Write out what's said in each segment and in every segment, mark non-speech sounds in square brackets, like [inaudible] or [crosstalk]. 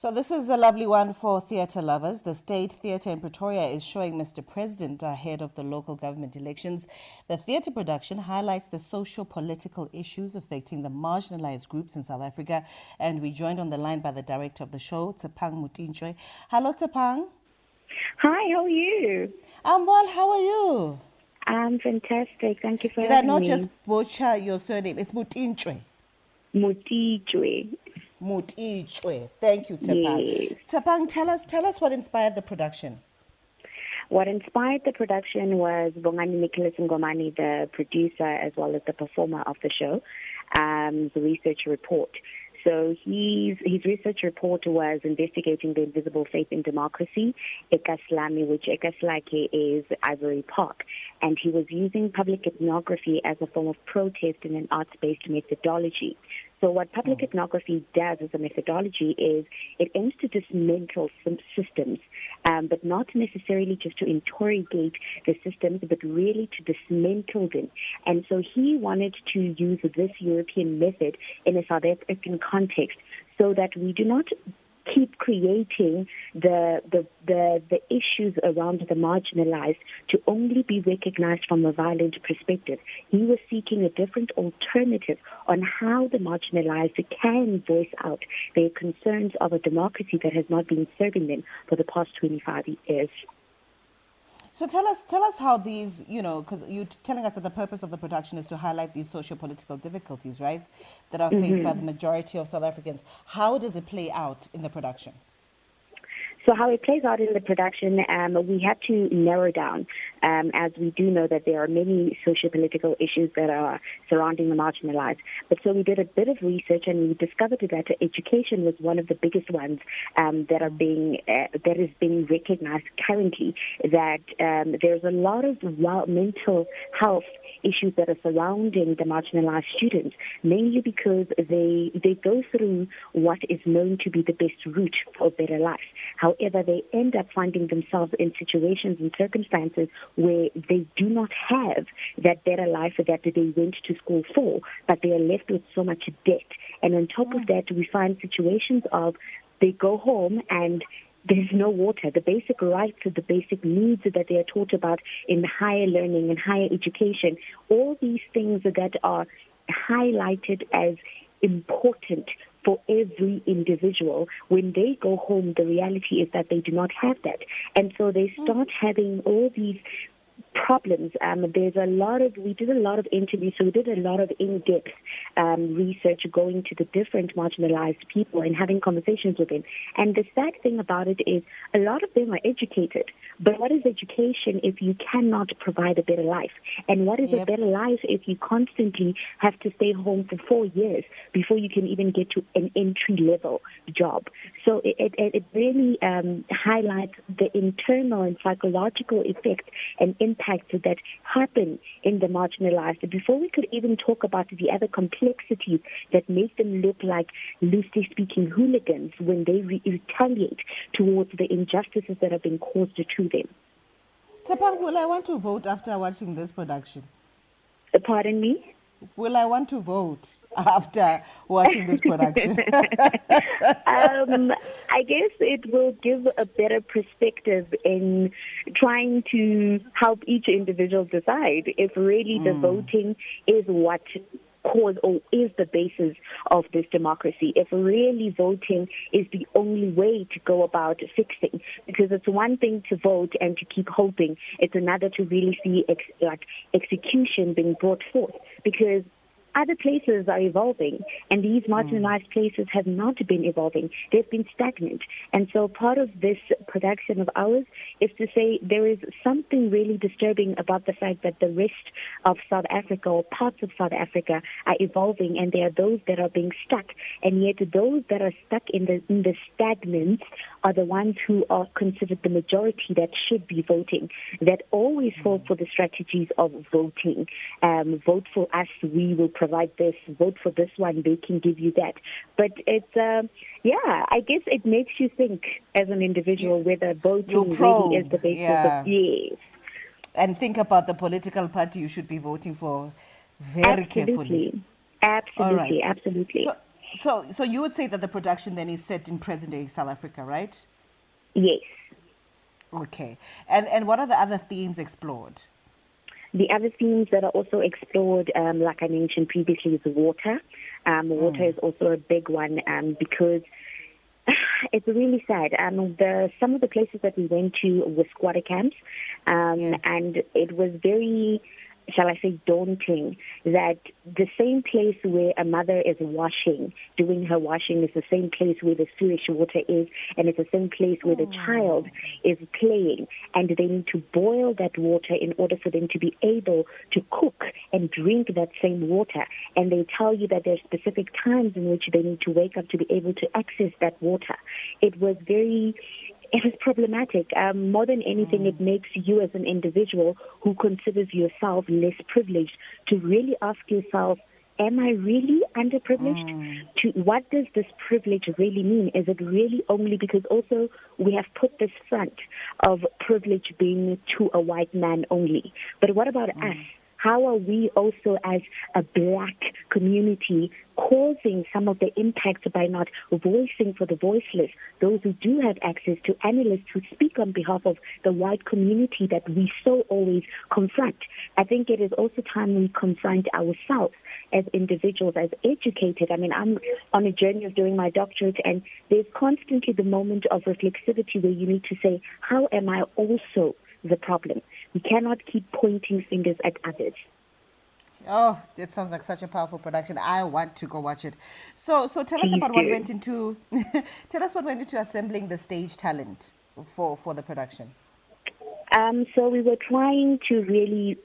So this is a lovely one for theatre lovers. The State Theatre in Pretoria is showing Mr. President uh, ahead of the local government elections. The theatre production highlights the socio-political issues affecting the marginalized groups in South Africa. And we joined on the line by the director of the show, Tshepang Motitshwe. Hello, Tshepang. Hi, how are you? I'm well. How are you? I'm fantastic. Thank you for Did I not me. just butcher your surname? It's Motitshwe. Motitshwe. Motitshwe. Thank you, Tshepang. Yes. Tshepang, tell us, tell us what inspired the production. What inspired the production was Bongani Nicholas Ngomani, the producer as well as the performer of the show, um, the research report. So his, his research report was investigating the invisible faith in democracy, Ekaslami, which Ekaslake is Ivory Park. And he was using public ethnography as a form of protest in an arts-based methodology. So what public hmm. ethnography does as a methodology is it aims to dismantle some systems, um, but not necessarily just to interrogate the systems, but really to dismantle them. And so he wanted to use this European method in a South African context so that we do not keep creating the, the, the, the issues around the marginalized to only be recognized from a violent perspective. He was seeking a different alternative on how the marginalized can voice out their concerns of a democracy that has not been serving them for the past 25 years. So tell us, tell us how these, you know, because you're telling us that the purpose of the production is to highlight these socio-political difficulties, right, that are faced mm -hmm. by the majority of South Africans. How does it play out in the production? So how it plays out in the production, um, we had to narrow down, um, as we do know that there are many socio-political issues that are surrounding the marginalized. But so we did a bit of research and we discovered that education was one of the biggest ones um, that are being uh, that is being recognized currently. That um, there's a lot of mental health issues that are surrounding the marginalized students, mainly because they they go through what is known to be the best route for better life. However, they end up finding themselves in situations and circumstances where they do not have that better life that they went to school for, but they are left with so much debt. And on top of mm. that, we find situations of they go home and there's no water. The basic rights, the basic needs that they are taught about in higher learning and higher education, all these things that are highlighted as important for every individual. When they go home, the reality is that they do not have that. And so they hmm. start having all these problems. Um, there's a lot of, we did a lot of interviews, so we did a lot of in-depth um, research going to the different marginalized people and having conversations with them. And the sad thing about it is a lot of them are educated, but what is education if you cannot provide a better life? And what is yep. a better life if you constantly have to stay home for four years before you can even get to an entry-level job? So it, it, it really um, highlights the internal and psychological effects and impacts that happen in the marginalized before we could even talk about the other complexities that make them look like loosely speaking hooligans when they re- retaliate towards the injustices that have been caused to them. Tshepang, will I want to vote after watching this production? Pardon me? Will I want to vote after watching this production? [laughs] [laughs] um, I guess it will give a better perspective in trying to help each individual decide if really the mm. voting is what cause or is the basis of this democracy. If really voting is the only way to go about fixing, because it's one thing to vote and to keep hoping, it's another to really see ex- like execution being brought forth. Because other places are evolving, and these hmm. marginalized places have not been evolving. They've been stagnant. And so part of this production of ours is to say there is something really disturbing about the fact that the rest of South Africa or parts of South Africa are evolving, and there are those that are being stuck. And yet those that are stuck in the, in the stagnant are the ones who are considered the majority that should be voting, that always fall for the strategies of voting. Um, vote for us, we will provide this. Vote for this one, they can give you that. But it's, um, yeah, I guess it makes you think as an individual whether voting really is the basis yeah. of yes. And think about the political party you should be voting for very absolutely. carefully. Absolutely, absolutely. So, So, so you would say that the production then is set in present-day South Africa, right? Yes. Okay. And and what are the other themes explored? The other themes that are also explored, um, like I mentioned previously, is water. Um, water mm. is also a big one um, because [sighs] it's really sad. Um, the some of the places that we went to were squatter camps, um, yes. and it was very shall I say, daunting that the same place where a mother is washing, doing her washing, is the same place where the sewage water is, and it's the same place where the oh. child is playing. And they need to boil that water in order for them to be able to cook and drink that same water. And they tell you that there's specific times in which they need to wake up to be able to access that water. It was very it is problematic. Um, more than anything, mm. it makes you as an individual who considers yourself less privileged to really ask yourself, am I really underprivileged? Mm. To what does this privilege really mean? Is it really only because also we have put this front of privilege being to a white man only? But what about mm. us? How are we also, as a black community, causing some of the impacts by not voicing for the voiceless, those who do have access to analysts who speak on behalf of the white community that we so always confront? I think it is also time we confront ourselves as individuals, as educated. I mean, I'm on a journey of doing my doctorate, and there's constantly the moment of reflexivity where you need to say, How am I also the problem? We cannot keep pointing fingers at others. Oh, that sounds like such a powerful production. I want to go watch it. So, so tell Please us about do. what went into. [laughs] tell us what went into assembling the stage talent for for the production. Um, so we were trying to really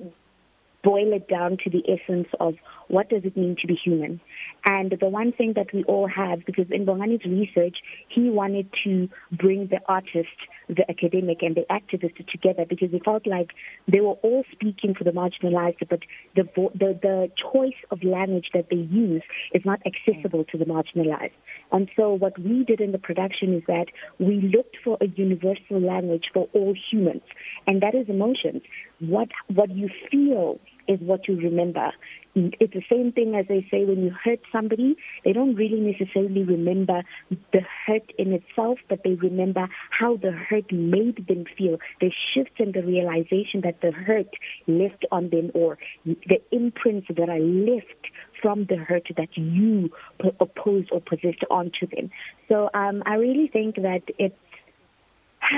boil it down to the essence of what does it mean to be human. And the one thing that we all have, because in Bongani's research, he wanted to bring the artist, the academic, and the activist together because he felt like they were all speaking for the marginalized, but the, the, the choice of language that they use is not accessible to the marginalized. And so what we did in the production is that we looked for a universal language for all humans, and that is emotions. What, what you feel is what you remember. It's the same thing as they say when you hurt somebody, they don't really necessarily remember the hurt in itself, but they remember how the hurt made them feel. The shift in the realization that the hurt left on them or the imprints that are left from the hurt that you opposed or possessed onto them. So um, I really think that it's, [sighs]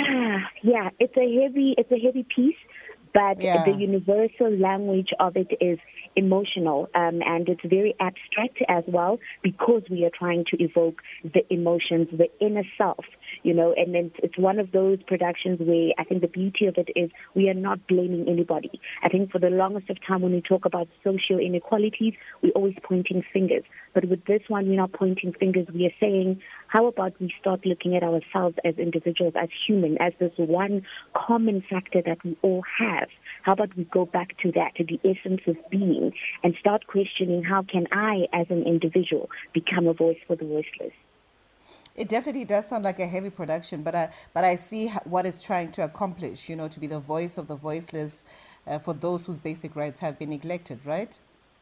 yeah, it's a heavy, it's a heavy piece but yeah. the universal language of it is emotional um, and it's very abstract as well because we are trying to evoke the emotions, the inner self, you know, and then it's one of those productions where I think the beauty of it is we are not blaming anybody. I think for the longest of time when we talk about social inequalities, we're always pointing fingers. But with this one, we're not pointing fingers. We are saying, how about we start looking at ourselves as individuals, as human, as this one common factor that we all have? How about we go back to that, to the essence of being, and start questioning how can I, as an individual, become a voice for the voiceless? It definitely does sound like a heavy production, but I but I see what it's trying to accomplish. You know, to be the voice of the voiceless uh, for those whose basic rights have been neglected, right?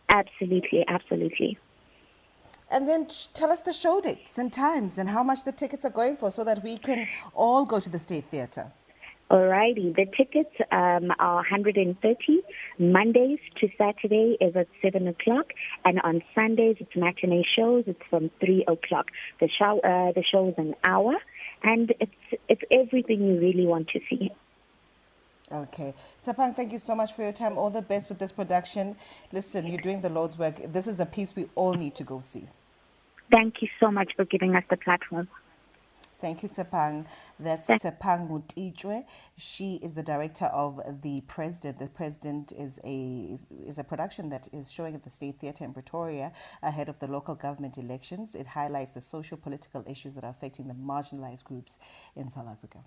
Absolutely, absolutely. And then tell us the show dates and times and how much the tickets are going for so that we can all go to the State Theatre. Alrighty, the tickets um, are 130. Mondays to Saturday is at 7 o'clock, and on Sundays it's matinee shows. It's from 3 o'clock. The show, uh, the show is an hour, and it's it's everything you really want to see. Okay. Tshepang, thank you so much for your time. All the best with this production. Listen, you're doing the Lord's work. This is a piece we all need to go see. Thank you so much for giving us the platform. Thank you, Tshepang. That's Tshepang Motitshwe. She is the director of The President. The President is a is a production that is showing at the State Theatre in Pretoria ahead of the local government elections. It highlights the social political issues that are affecting the marginalized groups in South Africa.